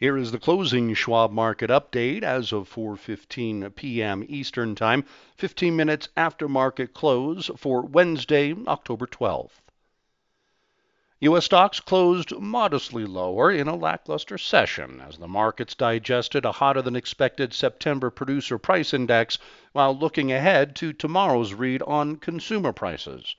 Here is the closing Schwab market update as of 4:15 p.m. Eastern Time, 15 minutes after market close for Wednesday, October 12th. U.S. stocks closed modestly lower in a lackluster session as the markets digested a hotter than expected September producer price index while looking ahead to tomorrow's read on consumer prices.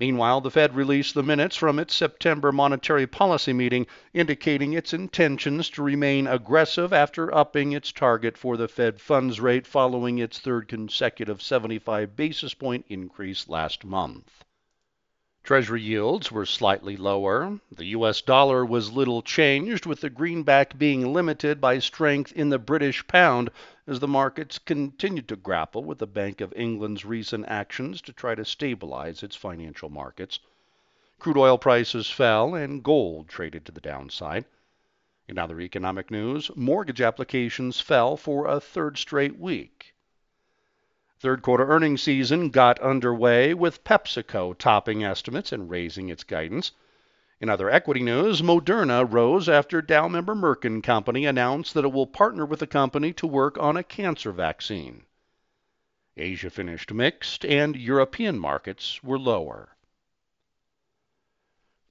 Meanwhile, the Fed released the minutes from its September monetary policy meeting indicating its intentions to remain aggressive after upping its target for the Fed funds rate following its third consecutive 75 basis point increase last month. Treasury yields were slightly lower. The US dollar was little changed, with the greenback being limited by strength in the British pound as the markets continued to grapple with the Bank of England's recent actions to try to stabilize its financial markets. Crude oil prices fell and gold traded to the downside. In other economic news, mortgage applications fell for a third straight week. Third quarter earnings season got underway with PepsiCo topping estimates and raising its guidance. In other equity news, Moderna rose after Dow member Merck and Company announced that it will partner with the company to work on a cancer vaccine. Asia finished mixed and European markets were lower.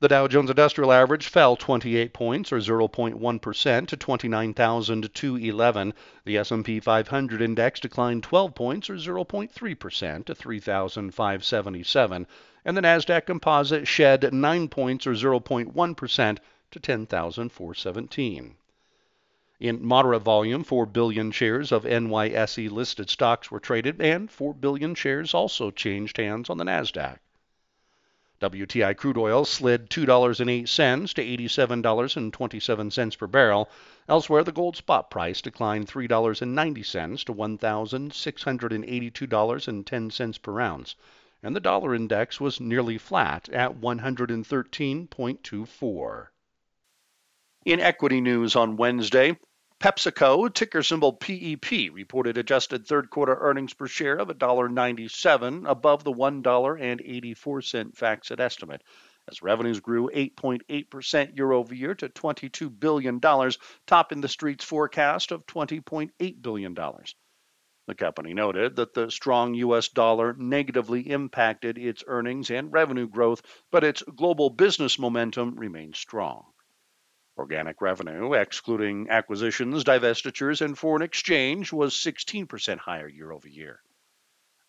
The Dow Jones Industrial Average fell 28 points or 0.1% to 29,211. The S&P 500 index declined 12 points or 0.3% to 3,577, and the Nasdaq Composite shed 9 points or 0.1% to 10,417. In moderate volume, 4 billion shares of NYSE listed stocks were traded, and 4 billion shares also changed hands on the Nasdaq. WTI crude oil slid $2.08 to $87.27 per barrel. Elsewhere, the gold spot price declined $3.90 to $1,682.10 per ounce, and the dollar index was nearly flat at 113.24. In equity news on Wednesday, PepsiCo, ticker symbol PEP, reported adjusted third quarter earnings per share of $1.97, above the $1.84 FactSet estimate, as revenues grew 8.8% year over year to $22 billion, topping the street's forecast of $20.8 billion. The company noted that the strong U.S. dollar negatively impacted its earnings and revenue growth, but its global business momentum remained strong. Organic revenue, excluding acquisitions, divestitures, and foreign exchange, was 16% higher year over year.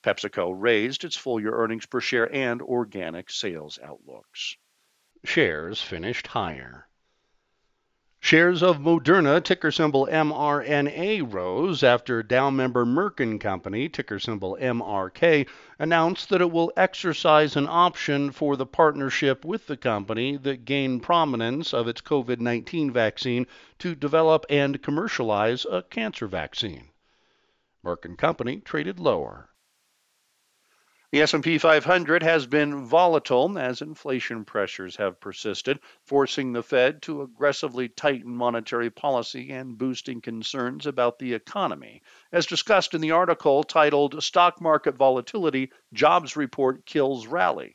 PepsiCo raised its full year earnings per share and organic sales outlooks. Shares finished higher. Shares of Moderna, ticker symbol mRNA, rose after Dow member Merck & Company, ticker symbol MRK, announced that it will exercise an option for the partnership with the company that gained prominence of its COVID-19 vaccine to develop and commercialize a cancer vaccine. Merck & Company traded lower. The S&P 500 has been volatile as inflation pressures have persisted, forcing the Fed to aggressively tighten monetary policy and boosting concerns about the economy, as discussed in the article titled Stock Market Volatility Jobs Report Kills Rally.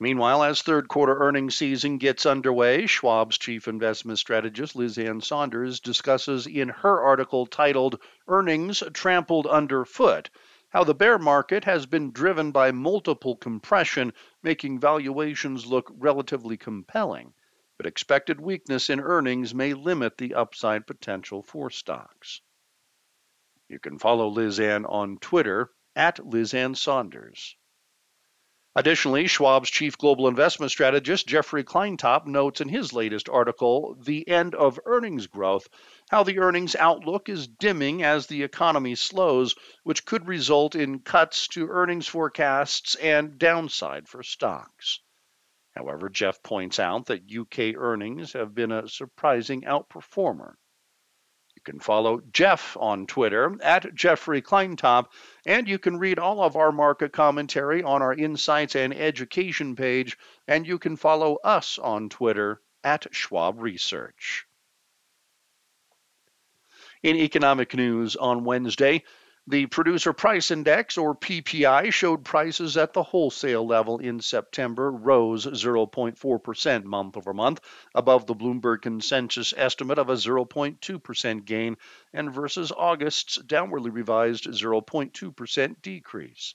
Meanwhile, as third quarter earnings season gets underway, Schwab's chief investment strategist Liz Ann Sonders discusses in her article titled Earnings Trampled Underfoot how the bear market has been driven by multiple compression, making valuations look relatively compelling. But expected weakness in earnings may limit the upside potential for stocks. You can follow Liz Ann on Twitter at Liz Ann Sonders. Additionally, Schwab's chief global investment strategist, Jeffrey Kleintop, notes in his latest article, The End of Earnings Growth, how the earnings outlook is dimming as the economy slows, which could result in cuts to earnings forecasts and downside for stocks. However, Jeff points out that UK earnings have been a surprising outperformer can follow Jeff on Twitter at Jeffrey Kleintop, and you can read all of our market commentary on our Insights and Education page, and you can follow us on Twitter at Schwab Research. In economic news on Wednesday, The Producer Price Index, or PPI, showed prices at the wholesale level in September rose 0.4% month over month, above the Bloomberg consensus estimate of a 0.2% gain, and versus August's downwardly revised 0.2% decrease.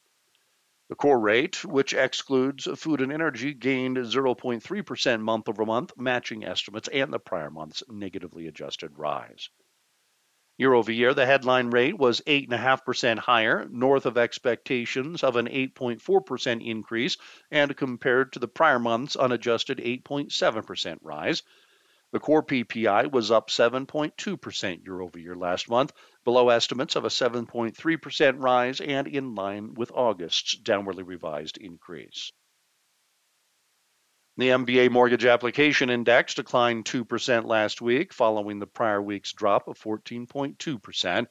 The core rate, which excludes food and energy, gained 0.3% month over month, matching estimates and the prior month's negatively adjusted rise. Year over year, the headline rate was 8.5% higher, north of expectations of an 8.4% increase, and compared to the prior month's unadjusted 8.7% rise. The core PPI was up 7.2% year over year last month, below estimates of a 7.3% rise and in line with August's downwardly revised increase. The MBA mortgage application index declined 2% last week, following the prior week's drop of 14.2%.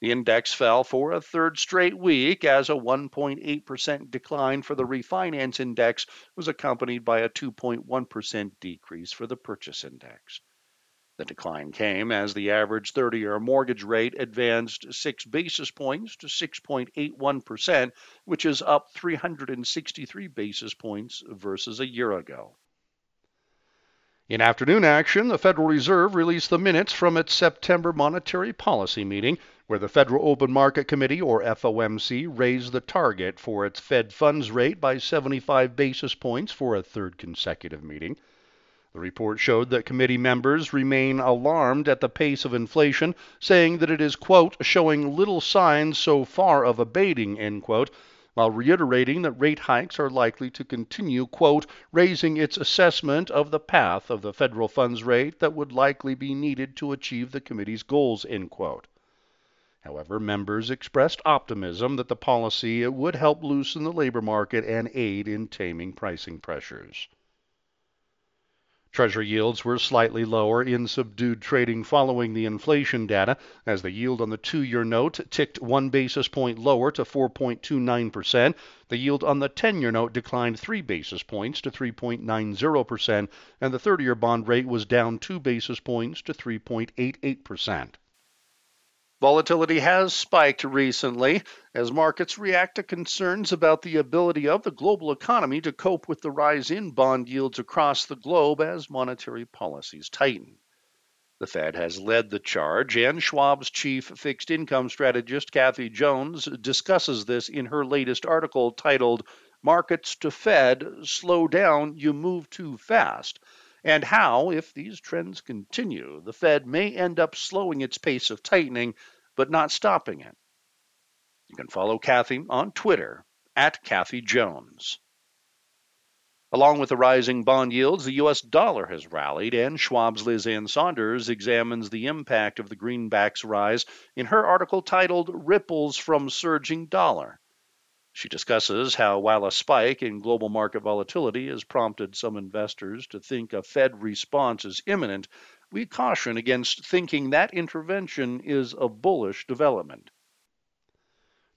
The index fell for a third straight week as a 1.8% decline for the refinance index was accompanied by a 2.1% decrease for the purchase index. The decline came as the average 30 year mortgage rate advanced 6 basis points to 6.81%, which is up 363 basis points versus a year ago. In afternoon action, the Federal Reserve released the minutes from its September monetary policy meeting, where the Federal Open Market Committee, or FOMC, raised the target for its Fed funds rate by 75 basis points for a third consecutive meeting. The report showed that committee members remain alarmed at the pace of inflation, saying that it is, quote, showing little signs so far of abating, end quote, while reiterating that rate hikes are likely to continue, quote, raising its assessment of the path of the federal funds rate that would likely be needed to achieve the committee's goals, end quote. However, members expressed optimism that the policy would help loosen the labor market and aid in taming pricing pressures. Treasury yields were slightly lower in subdued trading following the inflation data, as the yield on the two year note ticked one basis point lower to 4.29%. The yield on the 10 year note declined three basis points to 3.90%, and the 30 year bond rate was down two basis points to 3.88%. Volatility has spiked recently as markets react to concerns about the ability of the global economy to cope with the rise in bond yields across the globe as monetary policies tighten. The Fed has led the charge, and Schwab's chief fixed income strategist, Kathy Jones, discusses this in her latest article titled Markets to Fed Slow Down, You Move Too Fast, and how, if these trends continue, the Fed may end up slowing its pace of tightening, but not stopping it. You can follow Kathy on Twitter at Kathy Jones. Along with the rising bond yields, the U.S. dollar has rallied, and Schwab's Liz Ann Sonders examines the impact of the greenback's rise in her article titled Ripples from Surging Dollar. She discusses how, while a spike in global market volatility has prompted some investors to think a Fed response is imminent, we caution against thinking that intervention is a bullish development.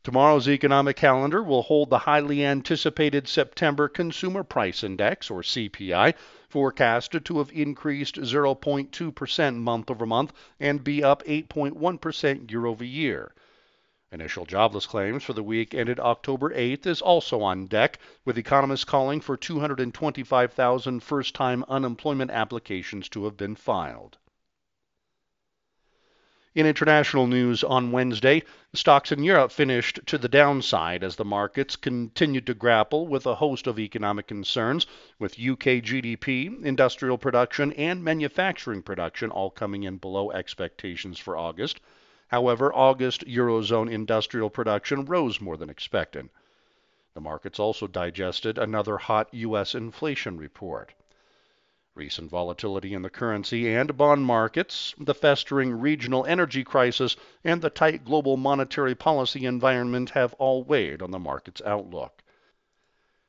Tomorrow's economic calendar will hold the highly anticipated September Consumer Price Index, or CPI, forecasted to have increased 0.2% month over month and be up 8.1% year over year. Initial jobless claims for the week ended October 8th is also on deck, with economists calling for 225,000 first time unemployment applications to have been filed. In international news on Wednesday, stocks in Europe finished to the downside as the markets continued to grapple with a host of economic concerns, with UK GDP, industrial production, and manufacturing production all coming in below expectations for August. However, August Eurozone industrial production rose more than expected. The markets also digested another hot U.S. inflation report. Recent volatility in the currency and bond markets, the festering regional energy crisis, and the tight global monetary policy environment have all weighed on the market's outlook.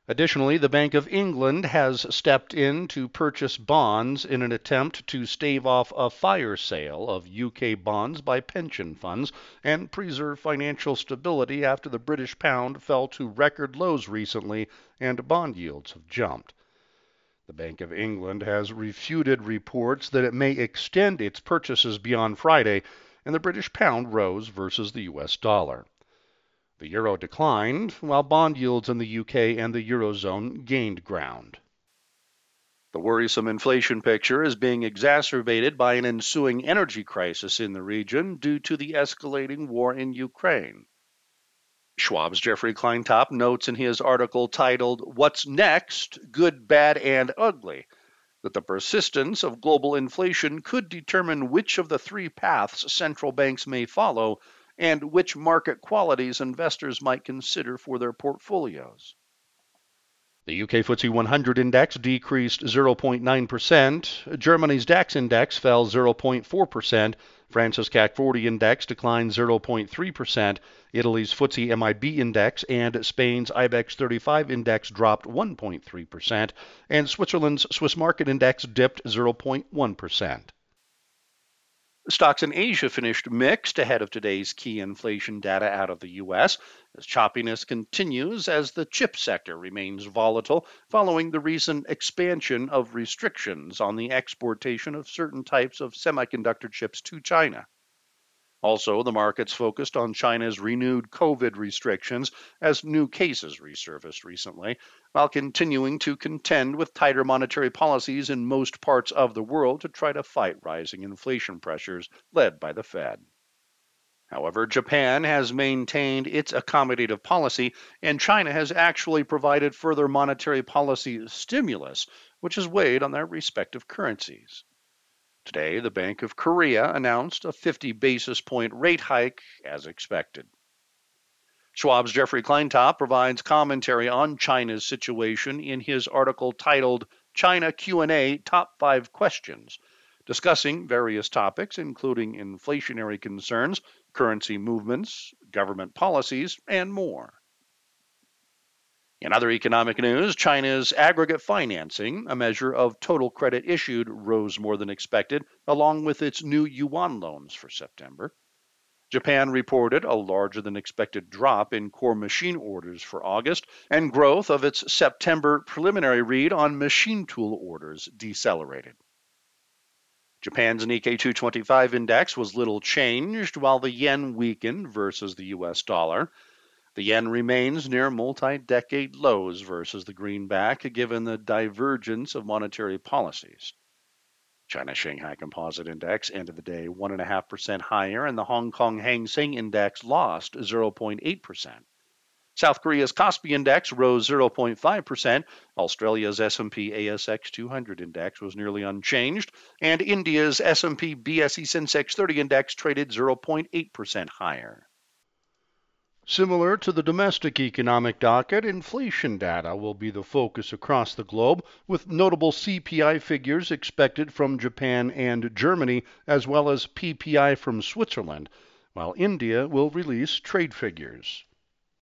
Additionally, the Bank of England has stepped in to purchase bonds in an attempt to stave off a fire sale of UK bonds by pension funds and preserve financial stability after the British pound fell to record lows recently and bond yields have jumped. The Bank of England has refuted reports that it may extend its purchases beyond Friday, and the British pound rose versus the US dollar. The euro declined, while bond yields in the UK and the eurozone gained ground. The worrisome inflation picture is being exacerbated by an ensuing energy crisis in the region due to the escalating war in Ukraine. Schwab's Jeffrey Kleintop notes in his article titled What's Next? Good, Bad, and Ugly that the persistence of global inflation could determine which of the three paths central banks may follow and which market qualities investors might consider for their portfolios. The UK FTSE 100 index decreased 0.9%. Germany's DAX index fell 0.4%. France's CAC 40 index declined 0.3%. Italy's FTSE MIB index and Spain's IBEX 35 index dropped 1.3%. And Switzerland's Swiss market index dipped 0.1%. Stocks in Asia finished mixed ahead of today's key inflation data out of the U.S. as choppiness continues as the chip sector remains volatile following the recent expansion of restrictions on the exportation of certain types of semiconductor chips to China. Also, the markets focused on China's renewed COVID restrictions as new cases resurfaced recently, while continuing to contend with tighter monetary policies in most parts of the world to try to fight rising inflation pressures led by the Fed. However, Japan has maintained its accommodative policy, and China has actually provided further monetary policy stimulus, which has weighed on their respective currencies. Today, the Bank of Korea announced a 50 basis point rate hike as expected. Schwab's Jeffrey Kleintop provides commentary on China's situation in his article titled China Q&A Top 5 Questions, discussing various topics including inflationary concerns, currency movements, government policies, and more. In other economic news, China's aggregate financing, a measure of total credit issued, rose more than expected, along with its new yuan loans for September. Japan reported a larger than expected drop in core machine orders for August, and growth of its September preliminary read on machine tool orders decelerated. Japan's Nikkei 225 index was little changed, while the yen weakened versus the US dollar. The yen remains near multi decade lows versus the greenback, given the divergence of monetary policies. China Shanghai Composite Index ended the day 1.5% higher, and the Hong Kong Hang Seng Index lost 0.8%. South Korea's Kospi Index rose 0.5%. Australia's S&P ASX 200 Index was nearly unchanged, and India's S&P BSE Sensex 30 Index traded 0.8% higher. Similar to the domestic economic docket, inflation data will be the focus across the globe, with notable CPI figures expected from Japan and Germany, as well as PPI from Switzerland, while India will release trade figures.